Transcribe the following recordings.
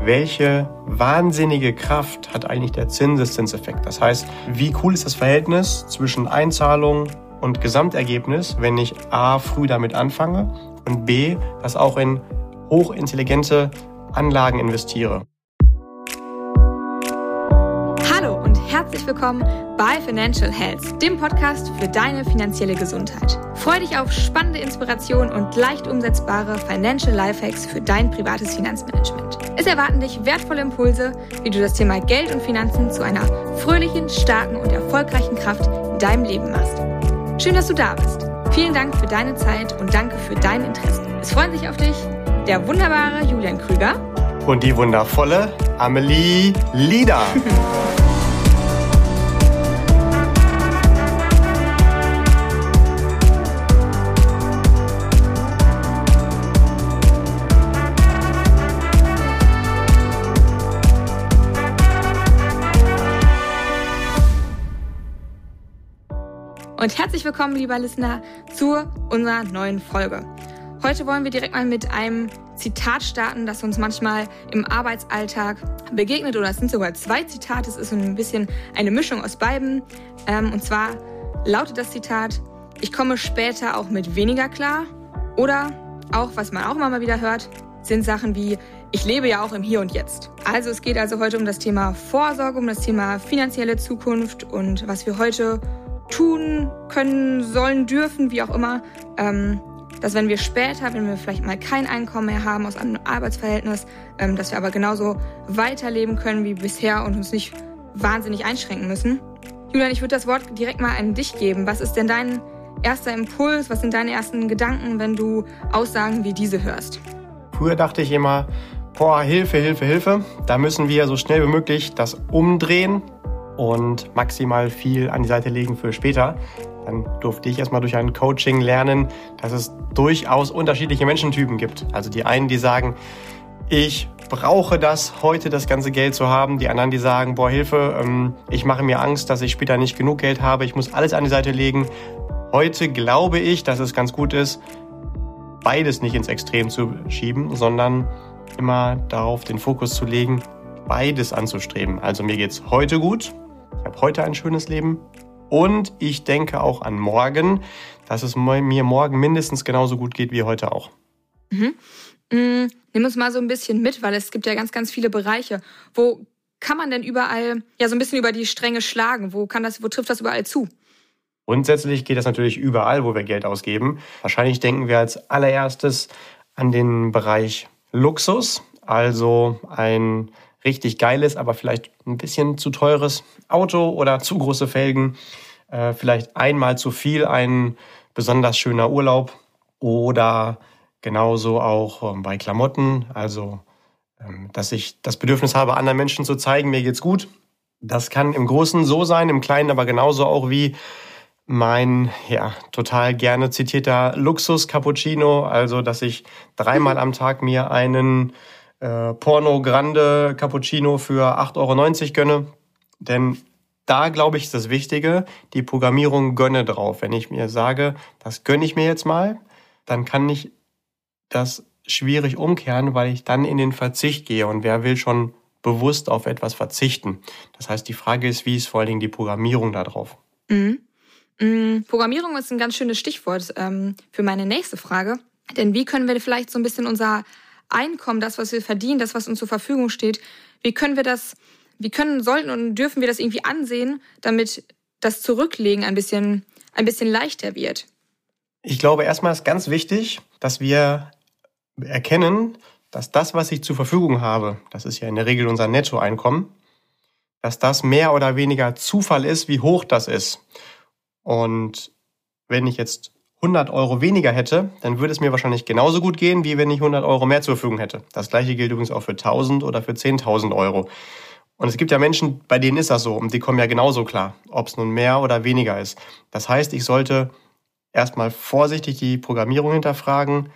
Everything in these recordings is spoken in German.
welche wahnsinnige Kraft hat eigentlich der Zinseszinseffekt? Das heißt, wie cool ist das Verhältnis zwischen Einzahlung und Gesamtergebnis, wenn ich A früh damit anfange und B das auch in hochintelligente Anlagen investiere? Hallo und herzlich willkommen bei Financial Health, dem Podcast für deine finanzielle Gesundheit. Freue dich auf spannende Inspiration und leicht umsetzbare Financial Lifehacks für dein privates Finanzmanagement. Es erwarten dich wertvolle Impulse, wie du das Thema Geld und Finanzen zu einer fröhlichen, starken und erfolgreichen Kraft in deinem Leben machst. Schön, dass du da bist. Vielen Dank für deine Zeit und danke für dein Interesse. Es freuen sich auf dich der wunderbare Julian Krüger und die wundervolle Amelie Lieder. und herzlich willkommen, lieber Listener, zu unserer neuen Folge. Heute wollen wir direkt mal mit einem Zitat starten, das uns manchmal im Arbeitsalltag begegnet. Oder es sind sogar zwei Zitate. Es ist so ein bisschen eine Mischung aus beiden. Ähm, und zwar lautet das Zitat, ich komme später auch mit weniger klar. Oder auch, was man auch immer mal wieder hört, sind Sachen wie, ich lebe ja auch im Hier und Jetzt. Also es geht also heute um das Thema Vorsorge, um das Thema finanzielle Zukunft und was wir heute tun können, sollen, dürfen, wie auch immer, ähm, dass wenn wir später, wenn wir vielleicht mal kein Einkommen mehr haben aus einem Arbeitsverhältnis, ähm, dass wir aber genauso weiterleben können wie bisher und uns nicht wahnsinnig einschränken müssen. Julian, ich würde das Wort direkt mal an dich geben. Was ist denn dein erster Impuls? Was sind deine ersten Gedanken, wenn du Aussagen wie diese hörst? Früher dachte ich immer, boah, Hilfe, Hilfe, Hilfe. Da müssen wir so schnell wie möglich das umdrehen und maximal viel an die Seite legen für später. Dann durfte ich erstmal durch ein Coaching lernen, dass es durchaus unterschiedliche Menschentypen gibt. Also die einen, die sagen, ich brauche das, heute das ganze Geld zu haben. Die anderen, die sagen, boah, Hilfe, ähm, ich mache mir Angst, dass ich später nicht genug Geld habe. Ich muss alles an die Seite legen. Heute glaube ich, dass es ganz gut ist, beides nicht ins Extrem zu schieben, sondern immer darauf den Fokus zu legen, beides anzustreben. Also mir geht's heute gut, ich habe heute ein schönes Leben und ich denke auch an morgen, dass es mir morgen mindestens genauso gut geht wie heute auch. Mhm. Mhm. Nimm uns mal so ein bisschen mit, weil es gibt ja ganz, ganz viele Bereiche. Wo kann man denn überall ja so ein bisschen über die Stränge schlagen? Wo kann das, wo trifft das überall zu? Grundsätzlich geht das natürlich überall, wo wir Geld ausgeben. Wahrscheinlich denken wir als allererstes an den Bereich Luxus, also ein richtig geiles, aber vielleicht ein bisschen zu teures Auto oder zu große Felgen, äh, vielleicht einmal zu viel ein besonders schöner Urlaub oder genauso auch ähm, bei Klamotten, also ähm, dass ich das Bedürfnis habe, anderen Menschen zu zeigen, mir geht's gut. Das kann im Großen so sein, im Kleinen aber genauso auch wie mein ja total gerne zitierter Luxus Cappuccino, also dass ich dreimal am Tag mir einen äh, Porno Grande Cappuccino für 8,90 Euro gönne. Denn da, glaube ich, ist das Wichtige, die Programmierung gönne drauf. Wenn ich mir sage, das gönne ich mir jetzt mal, dann kann ich das schwierig umkehren, weil ich dann in den Verzicht gehe. Und wer will schon bewusst auf etwas verzichten? Das heißt, die Frage ist, wie ist vor allen Dingen die Programmierung da drauf? Mhm. Mhm. Programmierung ist ein ganz schönes Stichwort ähm, für meine nächste Frage. Denn wie können wir vielleicht so ein bisschen unser Einkommen, das, was wir verdienen, das, was uns zur Verfügung steht, wie können wir das, wie können, sollten und dürfen wir das irgendwie ansehen, damit das Zurücklegen ein bisschen, ein bisschen leichter wird? Ich glaube, erstmal ist ganz wichtig, dass wir erkennen, dass das, was ich zur Verfügung habe, das ist ja in der Regel unser Nettoeinkommen, dass das mehr oder weniger Zufall ist, wie hoch das ist. Und wenn ich jetzt 100 Euro weniger hätte, dann würde es mir wahrscheinlich genauso gut gehen, wie wenn ich 100 Euro mehr zur Verfügung hätte. Das gleiche gilt übrigens auch für 1000 oder für 10.000 Euro. Und es gibt ja Menschen, bei denen ist das so und die kommen ja genauso klar, ob es nun mehr oder weniger ist. Das heißt, ich sollte erstmal vorsichtig die Programmierung hinterfragen.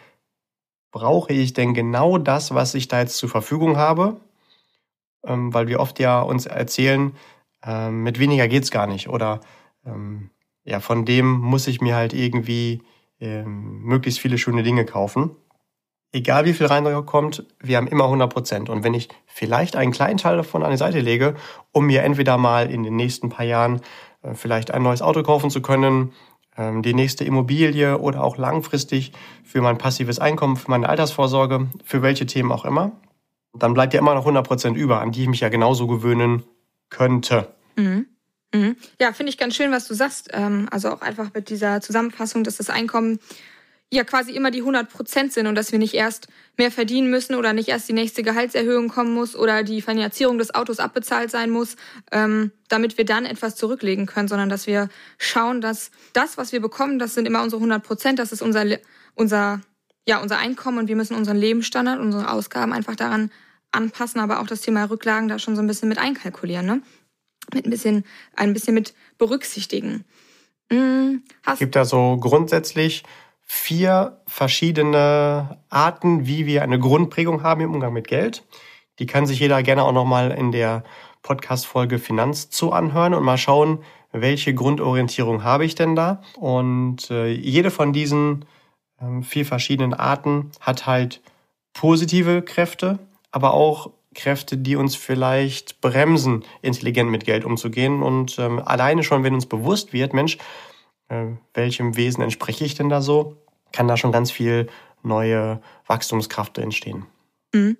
Brauche ich denn genau das, was ich da jetzt zur Verfügung habe? Ähm, weil wir oft ja uns erzählen, äh, mit weniger geht's gar nicht oder ähm, ja, von dem muss ich mir halt irgendwie ähm, möglichst viele schöne Dinge kaufen. egal wie viel reinkommt, wir haben immer 100 Prozent. Und wenn ich vielleicht einen kleinen Teil davon an die Seite lege, um mir entweder mal in den nächsten paar Jahren äh, vielleicht ein neues Auto kaufen zu können, ähm, die nächste Immobilie oder auch langfristig für mein passives Einkommen, für meine Altersvorsorge, für welche Themen auch immer, dann bleibt ja immer noch 100 Prozent über, an die ich mich ja genauso gewöhnen könnte. Mhm. Mhm. Ja, finde ich ganz schön, was du sagst. Ähm, also auch einfach mit dieser Zusammenfassung, dass das Einkommen ja quasi immer die 100 Prozent sind und dass wir nicht erst mehr verdienen müssen oder nicht erst die nächste Gehaltserhöhung kommen muss oder die Finanzierung des Autos abbezahlt sein muss, ähm, damit wir dann etwas zurücklegen können, sondern dass wir schauen, dass das, was wir bekommen, das sind immer unsere 100 Prozent, das ist unser, unser, ja, unser Einkommen und wir müssen unseren Lebensstandard, unsere Ausgaben einfach daran anpassen, aber auch das Thema Rücklagen da schon so ein bisschen mit einkalkulieren, ne? Mit ein bisschen, ein bisschen mit berücksichtigen. Es gibt da so grundsätzlich vier verschiedene Arten, wie wir eine Grundprägung haben im Umgang mit Geld. Die kann sich jeder gerne auch nochmal in der Podcast-Folge Finanz zu anhören und mal schauen, welche Grundorientierung habe ich denn da. Und äh, jede von diesen äh, vier verschiedenen Arten hat halt positive Kräfte, aber auch Kräfte, die uns vielleicht bremsen, intelligent mit Geld umzugehen. Und ähm, alleine schon, wenn uns bewusst wird, Mensch, äh, welchem Wesen entspreche ich denn da so, kann da schon ganz viel neue Wachstumskraft entstehen. Mhm.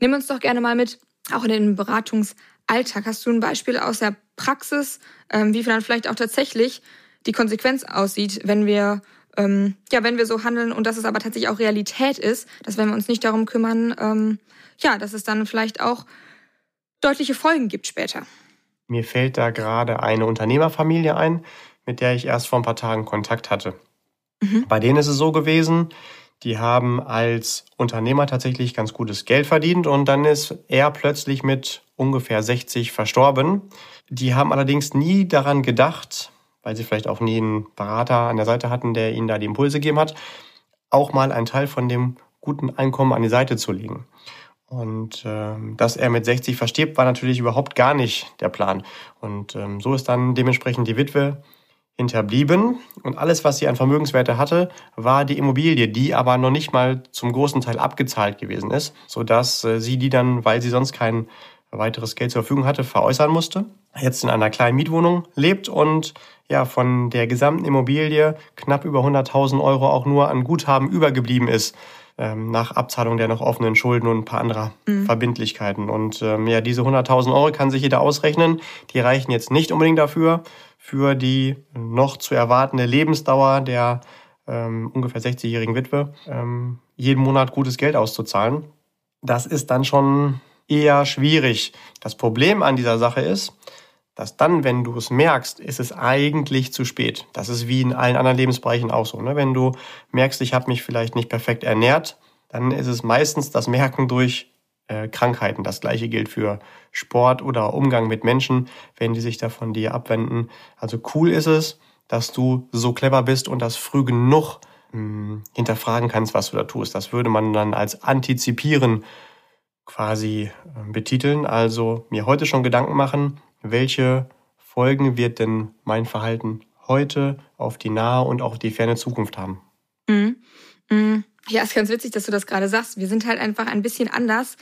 Nimm uns doch gerne mal mit, auch in den Beratungsalltag. Hast du ein Beispiel aus der Praxis, ähm, wie dann vielleicht auch tatsächlich die Konsequenz aussieht, wenn wir ähm, ja, wenn wir so handeln und dass es aber tatsächlich auch Realität ist, dass wenn wir uns nicht darum kümmern, ähm, ja, dass es dann vielleicht auch deutliche Folgen gibt später. Mir fällt da gerade eine Unternehmerfamilie ein, mit der ich erst vor ein paar Tagen Kontakt hatte. Mhm. Bei denen ist es so gewesen, die haben als Unternehmer tatsächlich ganz gutes Geld verdient und dann ist er plötzlich mit ungefähr 60 verstorben. Die haben allerdings nie daran gedacht, weil sie vielleicht auch nie einen Berater an der Seite hatten, der ihnen da die Impulse gegeben hat, auch mal einen Teil von dem guten Einkommen an die Seite zu legen. Und ähm, dass er mit 60 verstirbt, war natürlich überhaupt gar nicht der Plan. Und ähm, so ist dann dementsprechend die Witwe hinterblieben und alles, was sie an Vermögenswerte hatte, war die Immobilie, die aber noch nicht mal zum großen Teil abgezahlt gewesen ist, sodass äh, sie die dann, weil sie sonst kein weiteres Geld zur Verfügung hatte, veräußern musste. Jetzt in einer kleinen Mietwohnung lebt und ja von der gesamten Immobilie knapp über 100.000 Euro auch nur an Guthaben übergeblieben ist ähm, nach Abzahlung der noch offenen Schulden und ein paar anderer mhm. Verbindlichkeiten. Und ähm, ja, diese 100.000 Euro kann sich jeder ausrechnen. Die reichen jetzt nicht unbedingt dafür, für die noch zu erwartende Lebensdauer der ähm, ungefähr 60-jährigen Witwe ähm, jeden Monat gutes Geld auszuzahlen. Das ist dann schon eher schwierig. Das Problem an dieser Sache ist, dass dann, wenn du es merkst, ist es eigentlich zu spät. Das ist wie in allen anderen Lebensbereichen auch so. Ne? Wenn du merkst, ich habe mich vielleicht nicht perfekt ernährt, dann ist es meistens das Merken durch äh, Krankheiten. Das gleiche gilt für Sport oder Umgang mit Menschen, wenn die sich da von dir abwenden. Also cool ist es, dass du so clever bist und das früh genug mh, hm, hinterfragen kannst, was du da tust. Das würde man dann als Antizipieren quasi äh, betiteln. Also mir heute schon Gedanken machen, welche Folgen wird denn mein Verhalten heute auf die nahe und auch die ferne Zukunft haben. Mhm. Mhm. Ja, ist ganz witzig, dass du das gerade sagst. Wir sind halt einfach ein bisschen anders.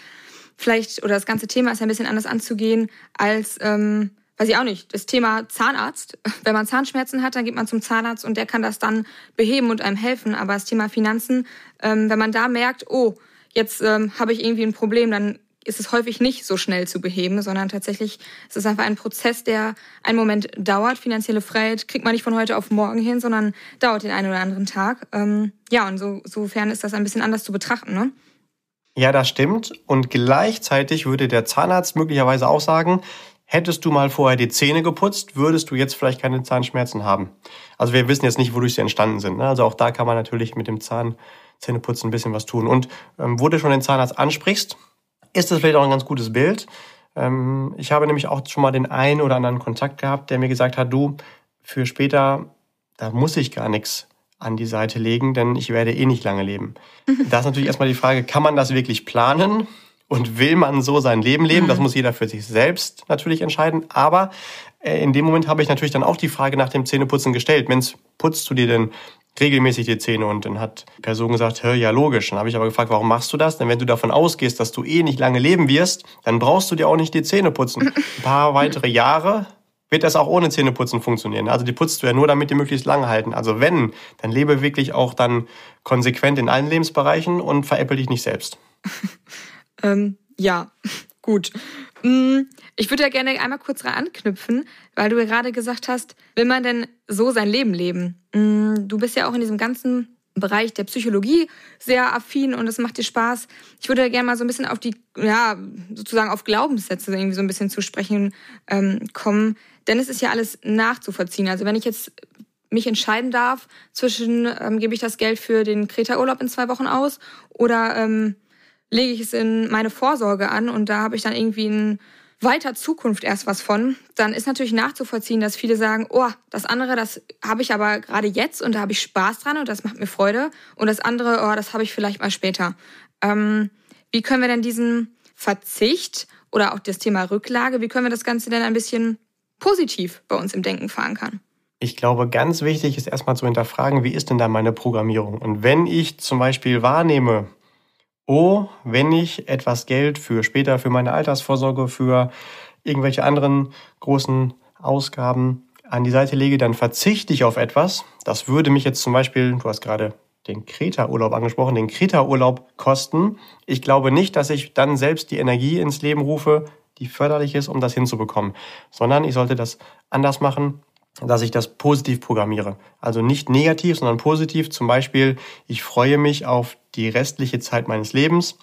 Vielleicht, oder das ganze Thema ist ein bisschen anders anzugehen als, ähm, weiß ich auch nicht, das Thema Zahnarzt. Wenn man Zahnschmerzen hat, dann geht man zum Zahnarzt und der kann das dann beheben und einem helfen. Aber das Thema Finanzen, ähm, wenn man da merkt, oh, jetzt ähm, habe ich irgendwie ein Problem, dann ist es häufig nicht so schnell zu beheben, sondern tatsächlich ist es einfach ein Prozess, der einen Moment dauert. Finanzielle Freiheit kriegt man nicht von heute auf morgen hin, sondern dauert den einen oder anderen Tag. Ähm, ja, und so, sofern ist das ein bisschen anders zu betrachten, ne? Ja, das stimmt. Und gleichzeitig würde der Zahnarzt möglicherweise auch sagen, hättest du mal vorher die Zähne geputzt, würdest du jetzt vielleicht keine Zahnschmerzen haben. Also wir wissen jetzt nicht, wodurch sie entstanden sind. Ne? Also auch da kann man natürlich mit dem Zahnzähneputzen ein bisschen was tun. Und ähm, wo du schon den Zahnarzt ansprichst, ist das vielleicht auch ein ganz gutes Bild. Ähm, ich habe nämlich auch schon mal den einen oder anderen Kontakt gehabt, der mir gesagt hat, du, für später, da muss ich gar nichts an die Seite legen, denn ich werde eh nicht lange leben. Da ist natürlich erstmal die Frage, kann man das wirklich planen? Und will man so sein Leben leben? Das mhm. muss jeder für sich selbst natürlich entscheiden. Aber äh, in dem Moment habe ich natürlich dann auch die Frage nach dem Zähneputzen gestellt. Mensch, putzt du dir denn regelmäßig die Zähne und dann hat die Person gesagt, hör, ja logisch. Dann habe ich aber gefragt, warum machst du das? Denn wenn du davon ausgehst, dass du eh nicht lange leben wirst, dann brauchst du dir auch nicht die Zähne putzen. Ein paar weitere Jahre wird das auch ohne Zähneputzen funktionieren. Also die putzt du ja nur, damit die möglichst lange halten. Also wenn, dann lebe wirklich auch dann konsequent in allen Lebensbereichen und veräppel dich nicht selbst. ähm, ja, gut. Mm, ich würde ja gerne einmal kurz dran anknüpfen, weil du ja gerade gesagt hast, will man denn so sein Leben leben? Mm, du bist ja auch in diesem ganzen Bereich der Psychologie sehr affin und es macht dir Spaß. Ich würde ja gerne mal so ein bisschen auf die, ja, sozusagen auf Glaubenssätze irgendwie so ein bisschen zu sprechen ähm, kommen. Denn es ist ja alles nachzuvollziehen. Also wenn ich jetzt mich entscheiden darf zwischen, ähm, gebe ich das Geld für den Kreta-Urlaub in zwei Wochen aus oder ähm, lege ich es in meine Vorsorge an und da habe ich dann irgendwie in weiter Zukunft erst was von, dann ist natürlich nachzuvollziehen, dass viele sagen, oh, das andere, das habe ich aber gerade jetzt und da habe ich Spaß dran und das macht mir Freude und das andere, oh, das habe ich vielleicht mal später. Ähm, wie können wir denn diesen Verzicht oder auch das Thema Rücklage, wie können wir das Ganze denn ein bisschen positiv bei uns im Denken verankern? Ich glaube, ganz wichtig ist erstmal zu hinterfragen, wie ist denn da meine Programmierung? Und wenn ich zum Beispiel wahrnehme, oh, wenn ich etwas Geld für später, für meine Altersvorsorge, für irgendwelche anderen großen Ausgaben an die Seite lege, dann verzichte ich auf etwas. Das würde mich jetzt zum Beispiel, du hast gerade den Kreta-Urlaub angesprochen, den Kreta-Urlaub kosten. Ich glaube nicht, dass ich dann selbst die Energie ins Leben rufe, die förderlich ist, um das hinzubekommen, sondern ich sollte das anders machen, dass ich das positiv programmiere. Also nicht negativ, sondern positiv. Zum Beispiel, ich freue mich auf die restliche Zeit meines Lebens.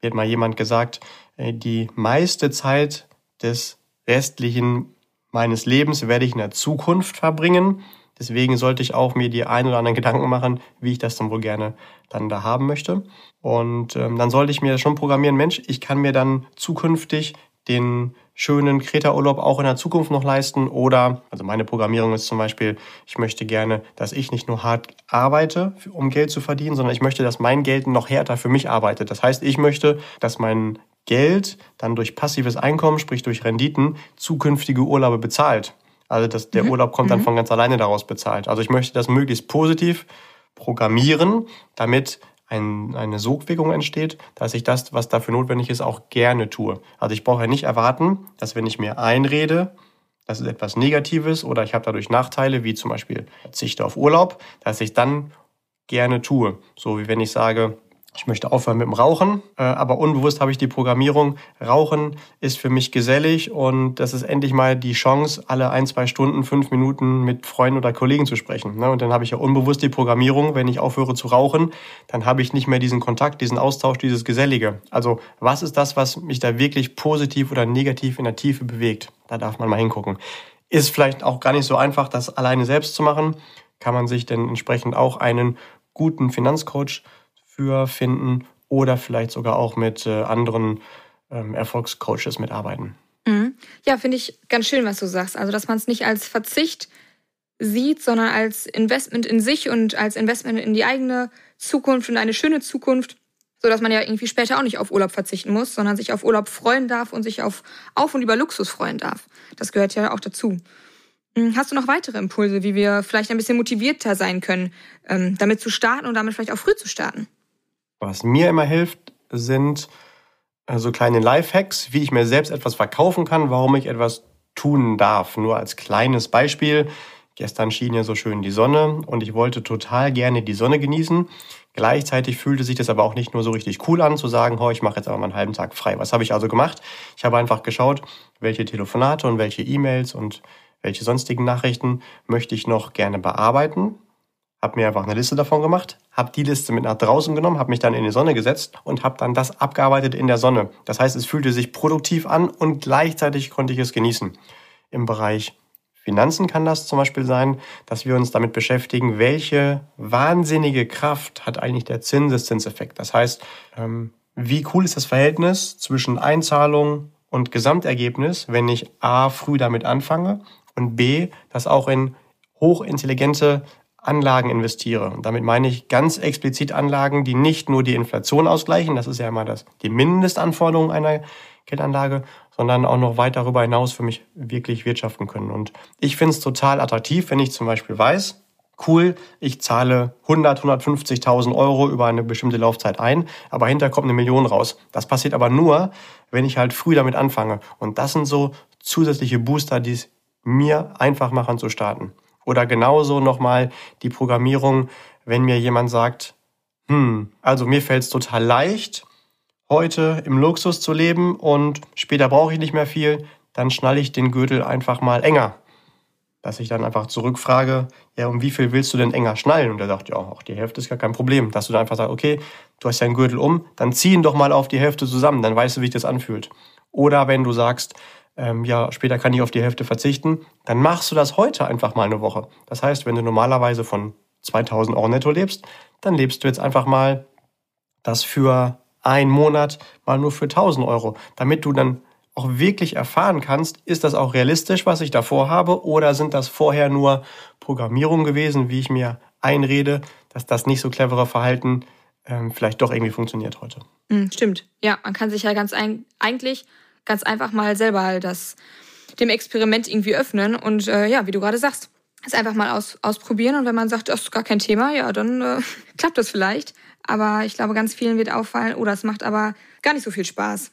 Mir hat mal jemand gesagt, äh, die meiste Zeit des restlichen meines Lebens werde ich in der Zukunft verbringen. Deswegen sollte ich auch mir die ein oder anderen Gedanken machen, wie ich das dann wohl gerne dann da haben möchte. Und ähm, dann sollte ich mir schon programmieren, Mensch, ich kann mir dann zukünftig den schönen Kreta-Urlaub auch in der Zukunft noch leisten? Oder, also meine Programmierung ist zum Beispiel, ich möchte gerne, dass ich nicht nur hart arbeite, um Geld zu verdienen, sondern ich möchte, dass mein Geld noch härter für mich arbeitet. Das heißt, ich möchte, dass mein Geld dann durch passives Einkommen, sprich durch Renditen, zukünftige Urlaube bezahlt. Also dass der mhm. Urlaub kommt dann mhm. von ganz alleine daraus bezahlt. Also ich möchte das möglichst positiv programmieren, damit ein, eine Sogwirkung entsteht, dass ich das, was dafür notwendig ist, auch gerne tue. Also ich brauche ja nicht erwarten, dass wenn ich mir einrede, das ist etwas Negatives oder ich habe dadurch Nachteile, wie zum Beispiel Verzichte auf Urlaub, dass ich dann gerne tue. So wie wenn ich sage, ich möchte aufhören mit dem Rauchen, äh, aber unbewusst habe ich die Programmierung, Rauchen ist für mich gesellig und das ist endlich mal die Chance, alle ein, zwei Stunden, fünf Minuten mit Freunden oder Kollegen zu sprechen. Ne? Und dann habe ich ja unbewusst die Programmierung, wenn ich aufhöre zu rauchen, dann habe ich nicht mehr diesen Kontakt, diesen Austausch, dieses Gesellige. Also was ist das, was mich da wirklich positiv oder negativ in der Tiefe bewegt? Da darf man mal hingucken. Ist vielleicht auch gar nicht so einfach, das alleine selbst zu machen. Kann man sich denn entsprechend auch einen guten Finanzcoach für finden oder vielleicht sogar auch mit äh, anderen ähm, Erfolgscoaches mitarbeiten. Mhm. Ja, finde ich ganz schön, was du sagst. Also, dass man es nicht als Verzicht sieht, sondern als Investment in sich und als Investment in die eigene Zukunft und eine schöne Zukunft, so dass man ja irgendwie später auch nicht auf Urlaub verzichten muss, sondern sich auf Urlaub freuen darf und sich auf auf und über Luxus freuen darf. Das gehört ja auch dazu. Mhm. Hast du noch weitere Impulse, wie wir vielleicht ein bisschen motivierter sein können, ähm, damit zu starten und damit vielleicht auch früh zu starten? Was mir immer hilft, sind äh, so kleine Lifehacks, wie ich mir selbst etwas verkaufen kann, warum ich etwas tun darf. Nur als kleines Beispiel. Gestern schien ja so schön die Sonne und ich wollte total gerne die Sonne genießen. Gleichzeitig fühlte sich das aber auch nicht nur so richtig cool an, zu sagen, oh, ich mache jetzt aber mal einen halben Tag frei. Was habe ich also gemacht? Ich habe einfach geschaut, welche Telefonate und welche E-Mails und welche sonstigen Nachrichten möchte ich noch gerne bearbeiten habe mir einfach eine Liste davon gemacht, habe die Liste mit nach draußen genommen, habe mich dann in die Sonne gesetzt und habe dann das abgearbeitet in der Sonne. Das heißt, es fühlte sich produktiv an und gleichzeitig konnte ich es genießen. Im Bereich Finanzen kann das zum Beispiel sein, dass wir uns damit beschäftigen, welche wahnsinnige Kraft hat eigentlich der Zinseszinseffekt. Das heißt, ähm, wie cool ist das Verhältnis zwischen Einzahlung und Gesamtergebnis, wenn ich A früh damit anfange und B das auch in hochintelligente Anlagen investiere. Und damit meine ich ganz explizit Anlagen, die nicht nur die Inflation ausgleichen, das ist ja immer das, die Mindestanforderung einer Geldanlage, sondern auch noch weit darüber hinaus für mich wirklich wirtschaften können. Und ich finde es total attraktiv, wenn ich zum Beispiel weiß, cool, ich zahle 100, 150.000 Euro über eine bestimmte Laufzeit ein, aber hinter kommt eine Million raus. Das passiert aber nur, wenn ich halt früh damit anfange. Und das sind so zusätzliche Booster, die es mir einfach machen zu starten. Oder genauso nochmal die Programmierung, wenn mir jemand sagt, hm, also mir fällt es total leicht, heute im Luxus zu leben und später brauche ich nicht mehr viel, dann schnalle ich den Gürtel einfach mal enger. Dass ich dann einfach zurückfrage, ja, um wie viel willst du denn enger schnallen? Und er sagt, ja, auch die Hälfte ist gar kein Problem. Dass du dann einfach sagst, okay, du hast deinen Gürtel um, dann zieh ihn doch mal auf die Hälfte zusammen, dann weißt du, wie sich das anfühlt. Oder wenn du sagst, ähm, ja, später kann ich auf die Hälfte verzichten, dann machst du das heute einfach mal eine Woche. Das heißt, wenn du normalerweise von 2000 Euro netto lebst, dann lebst du jetzt einfach mal das für einen Monat mal nur für 1000 Euro, damit du dann auch wirklich erfahren kannst, ist das auch realistisch, was ich davor habe, oder sind das vorher nur Programmierungen gewesen, wie ich mir einrede, dass das nicht so clevere Verhalten ähm, vielleicht doch irgendwie funktioniert heute. Hm, stimmt. Ja, man kann sich ja ganz ein, eigentlich ganz einfach mal selber das dem Experiment irgendwie öffnen und äh, ja, wie du gerade sagst, es einfach mal aus, ausprobieren und wenn man sagt, das ist gar kein Thema, ja, dann äh, klappt das vielleicht. Aber ich glaube, ganz vielen wird auffallen, oh, das macht aber gar nicht so viel Spaß.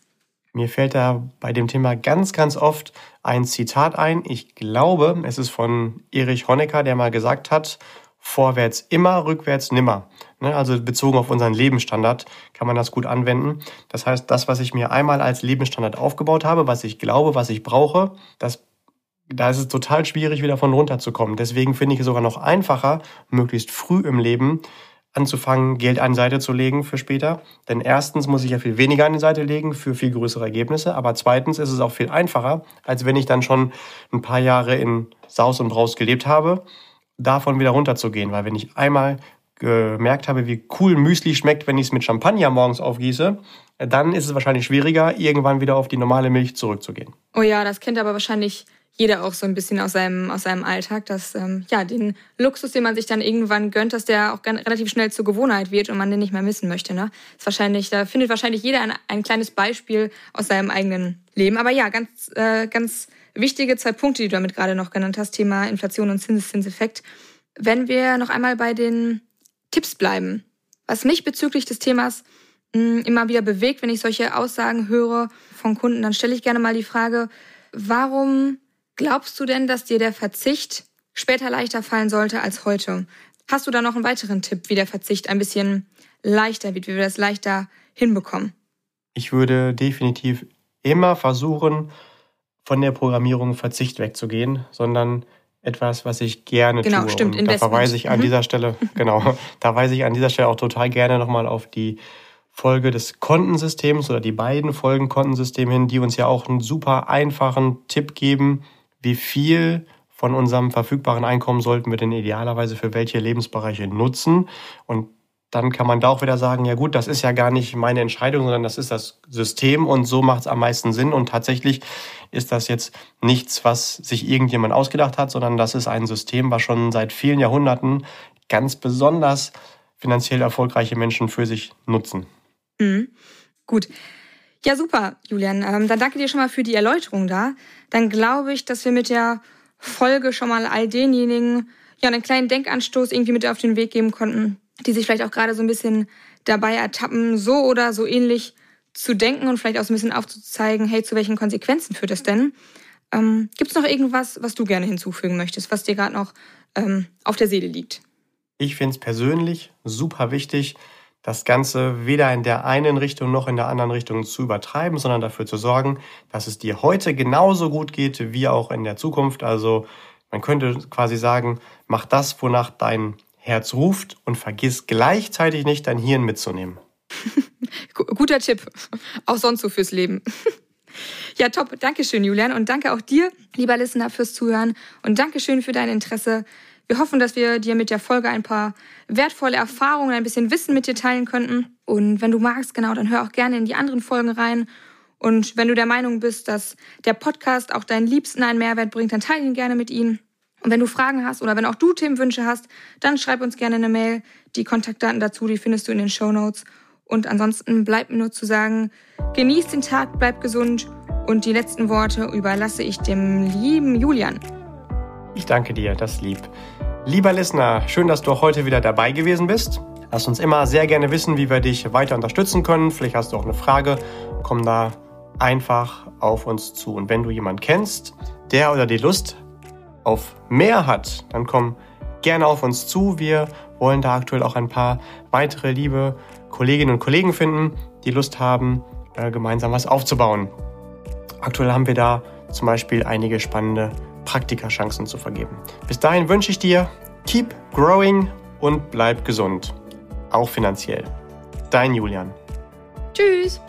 Mir fällt da bei dem Thema ganz, ganz oft ein Zitat ein. Ich glaube, es ist von Erich Honecker, der mal gesagt hat, vorwärts immer, rückwärts nimmer. Ne, also bezogen auf unseren Lebensstandard kann man das gut anwenden. Das heißt, das, was ich mir einmal als Lebensstandard aufgebaut habe, was ich glaube, was ich brauche, das da ist es total schwierig, wieder von runterzukommen. Deswegen finde ich es sogar noch einfacher, möglichst früh im Leben anzufangen, Geld an die Seite zu legen für später. Denn erstens muss ich ja viel weniger an die Seite legen für viel größere Ergebnisse. Aber zweitens ist es auch viel einfacher, als wenn ich dann schon ein paar Jahre in Saus und Braus gelebt habe, davon wieder runterzugehen. Weil wenn ich einmal gemerkt habe, wie cool Müsli schmeckt, wenn ich es mit Champagner morgens aufgieße, dann ist es wahrscheinlich schwieriger, irgendwann wieder auf die normale Milch zurückzugehen. Oh ja, das kennt aber wahrscheinlich jeder auch so ein bisschen aus seinem, aus seinem Alltag, dass ähm, ja, den Luxus, den man sich dann irgendwann gönnt, dass der auch relativ schnell zur Gewohnheit wird und man den nicht mehr missen möchte. Ne? Ist wahrscheinlich, da findet wahrscheinlich jeder ein, ein kleines Beispiel aus seinem eigenen Leben. Aber ja, ganz, äh, ganz wichtige zwei Punkte, die du damit gerade noch genannt hast, Thema Inflation und Zinseszinseffekt. Wenn wir noch einmal bei den Tipps bleiben, was mich bezüglich des Themas mh, hm, immer wieder bewegt, wenn ich solche Aussagen höre von Kunden, dann stelle ich gerne mal die Frage, warum Glaubst du denn, dass dir der Verzicht später leichter fallen sollte als heute? Hast du da noch einen weiteren Tipp, wie der Verzicht ein bisschen leichter wird, wie wir das leichter hinbekommen? Ich würde definitiv immer versuchen, von der Programmierung Verzicht wegzugehen, sondern etwas, was ich gerne genau, tue. Stimmt, Und da verweise ich an mhm. dieser Stelle, genau, da weise ich an dieser Stelle auch total gerne nochmal auf die Folge des Kontensystems oder die beiden Folgen Kontensystem hin, die uns ja auch einen super einfachen Tipp geben, wie viel von unserem verfügbaren Einkommen sollten wir denn idealerweise für welche Lebensbereiche nutzen. Und dann kann man da auch wieder sagen, ja gut, das ist ja gar nicht meine Entscheidung, sondern das ist das System und so macht es am meisten Sinn. Und tatsächlich ist das jetzt nichts, was sich irgendjemand ausgedacht hat, sondern das ist ein System, was schon seit vielen Jahrhunderten ganz besonders finanziell erfolgreiche Menschen für sich nutzen. Mhm. Gut. Ja, super, Julian. Ähm, dann danke dir schon mal für die Erläuterung da. Dann glaube ich, dass wir mit der Folge schon mal all denjenigen ja einen kleinen Denkanstoß irgendwie mit auf den Weg geben konnten, die sich vielleicht auch gerade so ein bisschen dabei ertappen, so oder so ähnlich zu denken und vielleicht auch so ein bisschen aufzuzeigen, hey, zu welchen Konsequenzen führt das denn? Ähm, Gibt es noch irgendwas, was du gerne hinzufügen möchtest, was dir gerade noch ähm, auf der Seele liegt? Ich finde es persönlich super wichtig, das Ganze weder in der einen Richtung noch in der anderen Richtung zu übertreiben, sondern dafür zu sorgen, dass es dir heute genauso gut geht wie auch in der Zukunft. Also man könnte quasi sagen, mach das, wonach dein Herz ruft und vergiss gleichzeitig nicht dein Hirn mitzunehmen. Guter Tipp, auch sonst so fürs Leben. Ja, top. Dankeschön, Julian. Und danke auch dir, lieber Listener, fürs Zuhören. Und Dankeschön für dein Interesse wir hoffen, dass wir dir mit der Folge ein paar wertvolle Erfahrungen, ein bisschen Wissen mit dir teilen könnten. Und wenn du magst, genau, dann hör auch gerne in die anderen Folgen rein. Und wenn du der Meinung bist, dass der Podcast auch deinen Liebsten einen Mehrwert bringt, dann teile ihn gerne mit ihnen. Und wenn du Fragen hast oder wenn auch du Themenwünsche hast, dann schreib uns gerne eine Mail. Die Kontaktdaten dazu, die findest du in den Show Notes. Und ansonsten bleibt mir nur zu sagen, genieß den Tag, bleib gesund und die letzten Worte überlasse ich dem lieben Julian. Ich danke dir, das lieb. Lieber Listener, schön, dass du auch heute wieder dabei gewesen bist. Lass uns immer sehr gerne wissen, wie wir dich weiter unterstützen können. Vielleicht hast du auch eine Frage. Komm da einfach auf uns zu. Und wenn du jemanden kennst, der oder die Lust auf mehr hat, dann komm gerne auf uns zu. Wir wollen da aktuell auch ein paar weitere liebe Kolleginnen und Kollegen finden, die Lust haben, äh, gemeinsam was aufzubauen. Aktuell haben wir da zum Beispiel einige spannende Praktikachancen zu vergeben. Bis dahin wünsche ich dir, keep growing und bleib gesund. Auch finanziell. Dein Julian. Tschüss.